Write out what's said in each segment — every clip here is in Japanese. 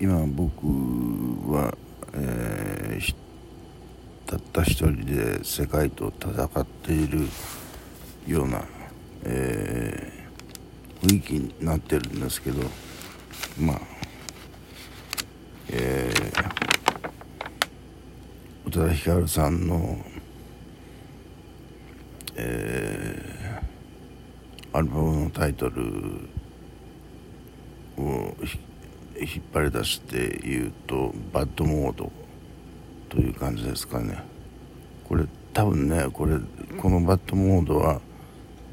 今僕は、えー、たった一人で世界と戦っているような、えー、雰囲気になってるんですけどまあえー、宇多田ヒカルさんのえー、アルバムのタイトルを引っ張り出して言うとバッドモードという感じですかね。これ多分ねこれこのバッドモードは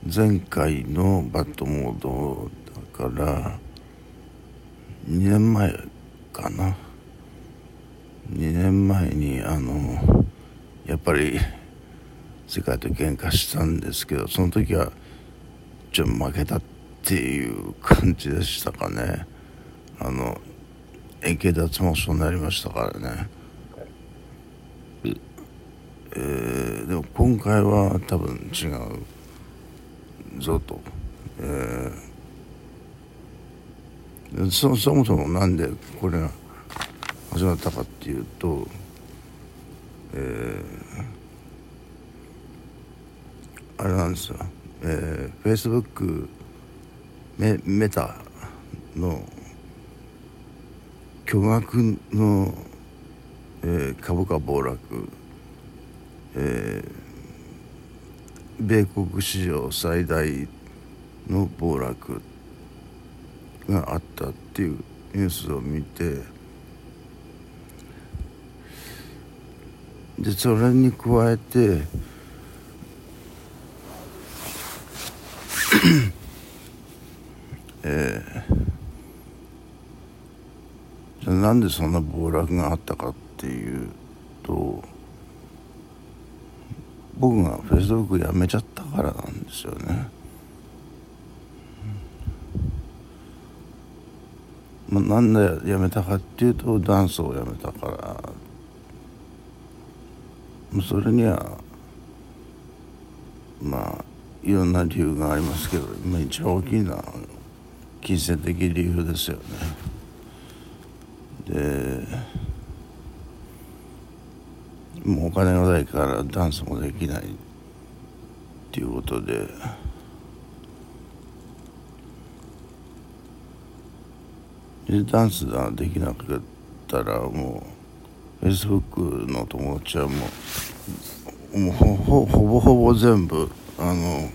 前回のバッドモードだから2年前かな。2年前にあのやっぱり世界と喧嘩したんですけどその時はちょっと負けたっていう感じでしたかね。あの円形脱毛症になりましたからね。え。ー、でも今回は多分違うぞと、えー、そそもそもなんでこれが始まったかっていうと、えー、あれなんですよ、えー、Facebook メメタの巨額の、えー、株価暴落、えー、米国史上最大の暴落があったっていうニュースを見てでそれに加えてえー、なんでそんな暴落があったかっていうと僕がフェイスブックやめちゃったからなんですよね。まあ、なんでやめたかっていうとダンスをやめたからそれにはまあいろんな理由がありますけど、まあ、一番大きいのは金銭的理由ですよねでもうお金がないからダンスもできないっていうことででダンスができなかったらもうフェイスブックの友達はもうもうほぼほぼ全部あの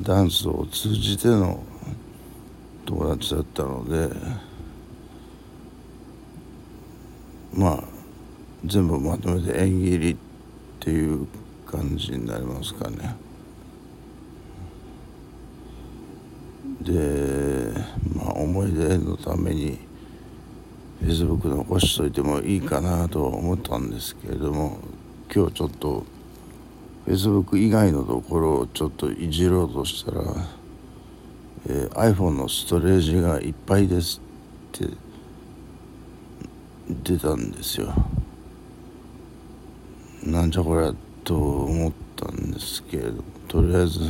ダンスを通じての友達だったのでまあ全部まとめて縁切りっていう感じになりますかね。でまあ思い出のためにフェイスブック残しといてもいいかなと思ったんですけれども今日ちょっと Facebook 以外のところをちょっといじろうとしたら、えー、iPhone のストレージがいっぱいですって出たんですよ。なんじゃこりゃと思ったんですけれどとりあえず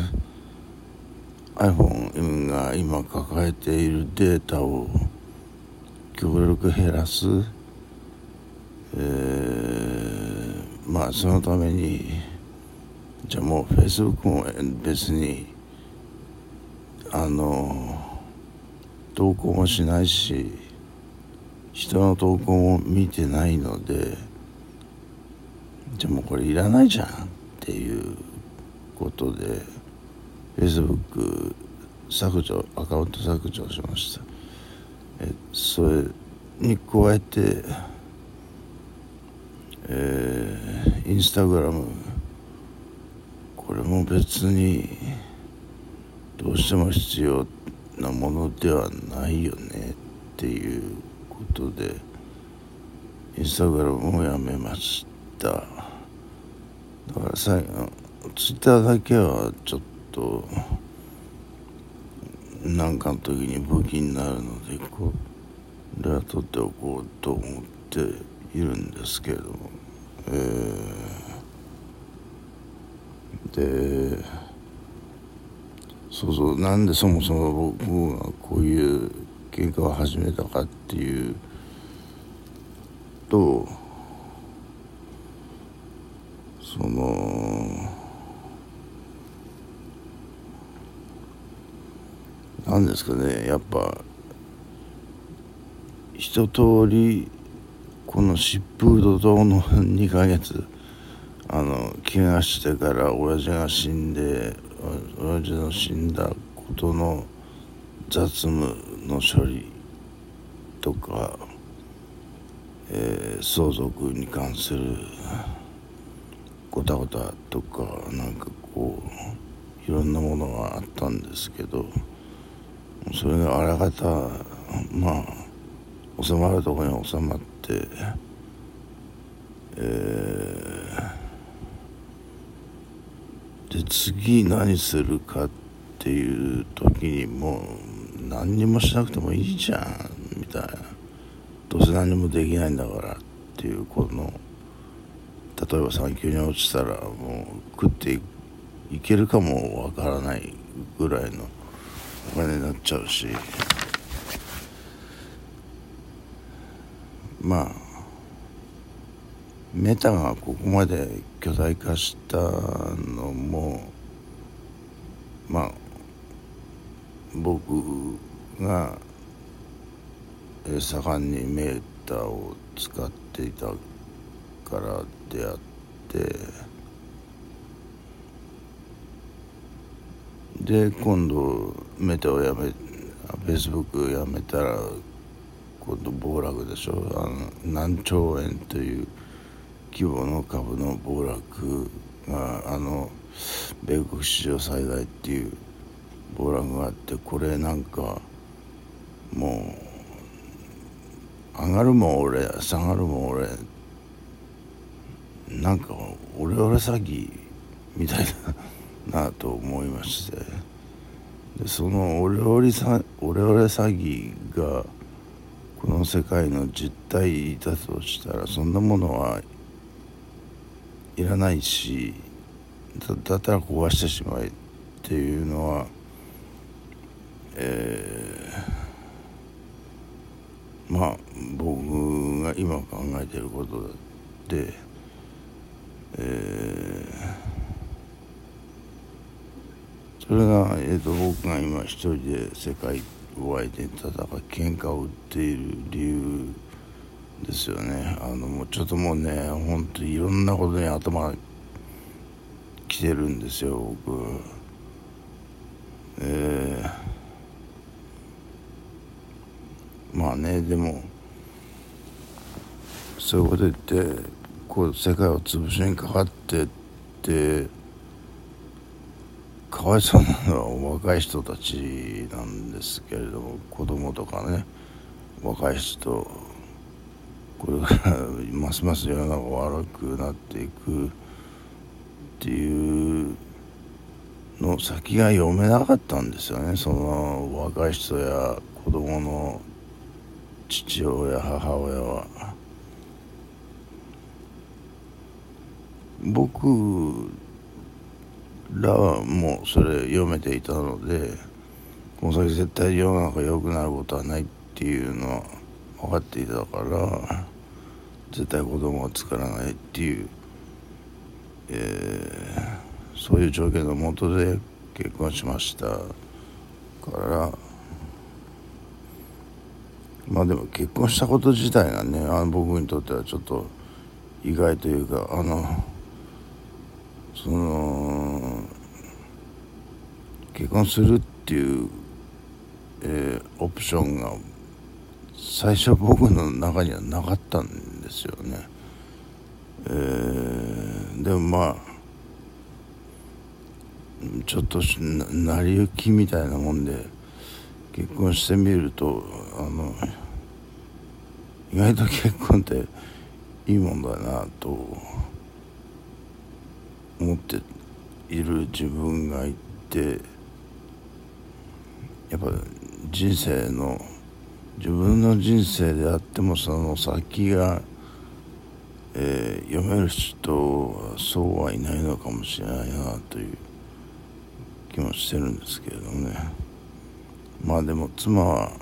iPhone が今抱えているデータを極力減らす、えー、まあそのためにじゃあもうフェイスブックも別にあの投稿もしないし人の投稿も見てないのでじゃあもうこれいらないじゃんっていうことでフェイスブック削除アカウント削除しました。えそれに加えてえー、インスタグラムこれも別にどうしても必要なものではないよねっていうことでインスタグラムもやめました。だから最後ツイッターだけはちょっと何かの時に武器になるのでこれは取っておこうと思っているんですけども。えーでそうそうなんでそもそも僕がこういう喧嘩を始めたかっていうとその何ですかねやっぱ一通りこの疾風怒涛の2ヶ月あの怪我してから親父が死んで親父の死んだことの雑務の処理とか、えー、相続に関するごたごたとかなんかこういろんなものがあったんですけどそれがあらかたまあ収まるところに収まって、えー、で次何するかっていう時にもう何にもしなくてもいいじゃんみたいな。どうせ何もできないんだからっていうこの例えば産休に落ちたらもう食っていけるかもわからないぐらいのお金になっちゃうし。まあメタがここまで巨大化したのもまあ僕が盛んにメーターを使っていたからであってで今度メタをやめフェイスブックをやめたら今度暴落でしょ。あの何兆円という規模の株の暴落があの米国史上最大っていう暴落があってこれなんかもう上がるも俺下がるも俺なんかオレオレ詐欺みたいななと思いまして。でそのオレオレ詐オレオレ詐欺がこの世界の実態だとしたらそんなものはいらないしだったら壊してしまえっていうのはえー、まあ僕が今考えてることでえー、それが、えーと、僕が今一人で世界を相手に戦う喧嘩を売っている理由ですよね。あのもうちょっともうねほんといろんなことに頭が来てるんですよ僕。えー、まあねでもそういうこと言ってこう世界を潰しにかかってってかわいそうなのは若い人たちなんですけれども子供とかね若い人これからますます世の中悪くなっていくっていうの先が読めなかったんですよね。その若い人や子供の父親母親は。僕らはもうそれ読めていたのでこの先絶対世の中良くなることはないっていうのは分かっていたから絶対子供は作らないっていう、えー、そういう条件のもとで結婚しましたからまあでも結婚したこと自体がねあの僕にとってはちょっと意外というかあのその結婚するっていう、えー、オプションが最初僕の中にはなかったんですよね。えー、でもまあちょっと成り行きみたいなもんで結婚してみるとあの意外と結婚っていいもんだなと思っている自分がいてやっぱ人生の自分の人生であってもその先が、えー、読める人はそうはいないのかもしれないなという気もしてるんですけれどもね。まあでも妻は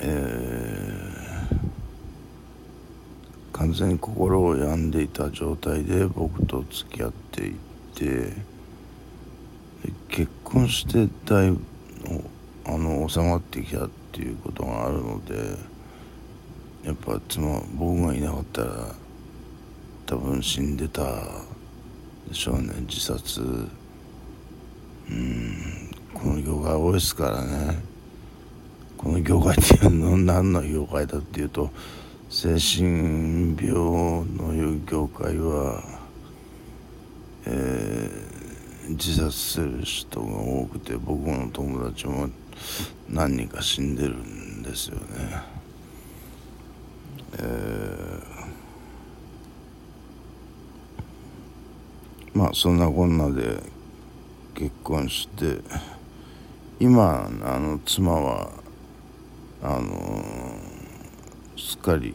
えー、完全に心を病んでいた状態で僕と付き合っていて結婚してだいぶあの収まってきたっていうことがあるのでやっぱ妻僕がいなかったら多分死んでたでしょうね。自殺。うん。この業界多いですからね。この業界っていうの何の業界だっていうと精神病の業界は、えー、自殺する人が多くて僕の友達も何人か死んでるんですよね。えー、まあそんなこんなで結婚して今あの妻はあのすっかり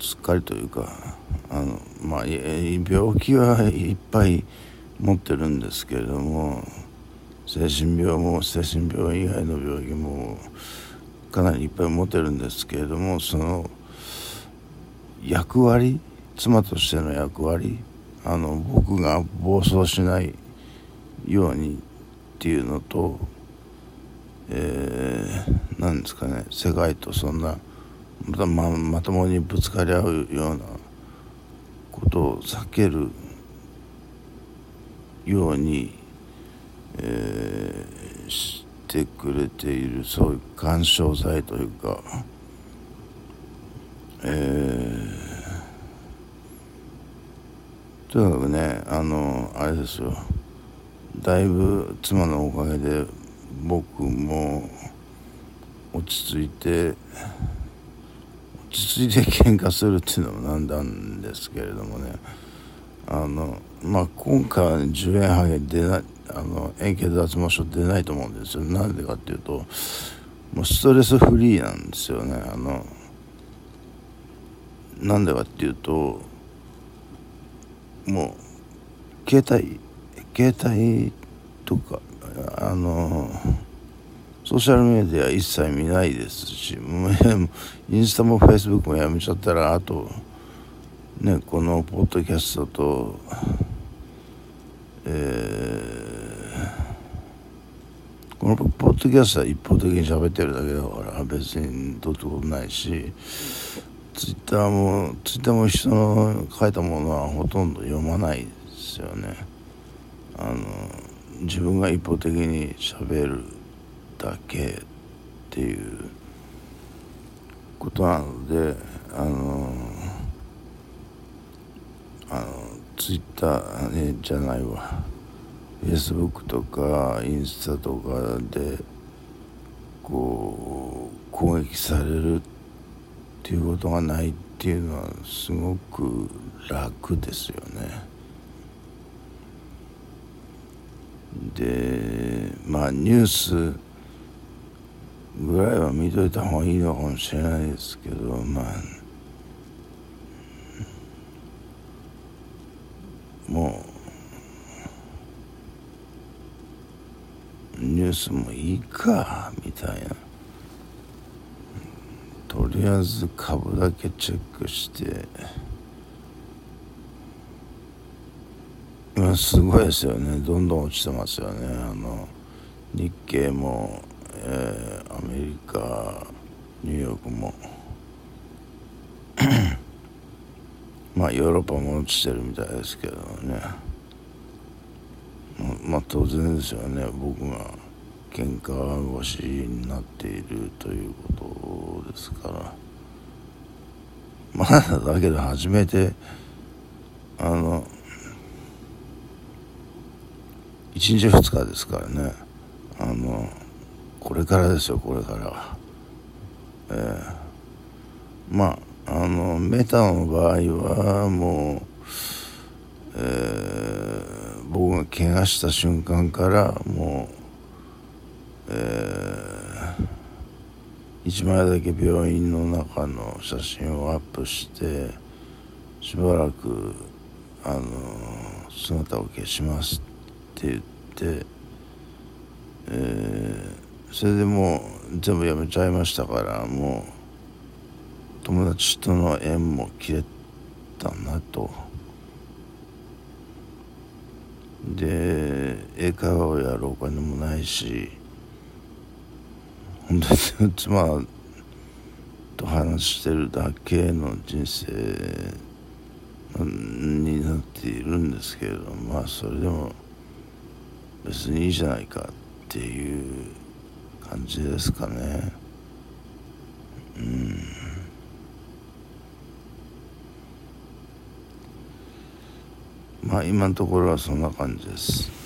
すっかりというかあのまあ病気はいっぱい持ってるんですけれども精神病も精神病以外の病気もかなりいっぱい持ってるんですけれどもその役割妻としての役割あの僕が暴走しないようにっていうのとえー、なんですかね世界とそんなまたままともにぶつかり合うようなことを避けるように、えー、してくれているそういう干渉剤というか、えー、とにかくねあのあれですよ。だいぶ妻のおかげで僕も落ち着いて落ち着いて喧嘩するっていうのもなんだんですけれどもね。あのまあ今回は、10円ハゲ出ないあの円形脱毛症出ないと思うんですよ。なんでかっていうともうストレスフリーなんですよね。あのなんでかっていうともう携帯携帯とかあのソーシャルメディア一切見ないですしインスタもフェイスブックもやめちゃったらあとねこのポッドキャストとえー、このポッドキャストは一方的に喋ってるだけだから別にどうってことないしツイッターもツイッターも人の書いたものはほとんど読まないですよね。あの自分が一方的にしゃべるだけっていうことなのであのあのツイッター、ね、じゃないわフェイスブックとかインスタとかでこう攻撃されるっていうことがないっていうのはすごく楽ですよね。でまあニュースぐらいは見といた方がいいのかもしれないですけどまあもうニュースもいいかみたいな。とりあえず株だけチェックして。すごいですよね。どんどん落ちてますよね。あの日経も、えー、アメリカニューヨークも まあヨーロッパも落ちてるみたいですけどね。まあ当然ですよね。僕が喧嘩腰になっているということですから。まあだけど初めてあの1日2日ですからね。あのこれからですよこれから。はえ。ー、まああのメタの場合はもう、えー、僕が怪我した瞬間からもう、えー、1枚だけ病院の中の写真をアップしてしばらくあの姿を消しますって言って、えー、それでもう全部やめちゃいましたからもう友達との縁も切れたなと。で英会話をやるお金もないし本当に妻と話してるだけの人生になっているんですけれどまあそれでも別にいいじゃないかっていう感じですかね。うん。まあ今のところはそんな感じです。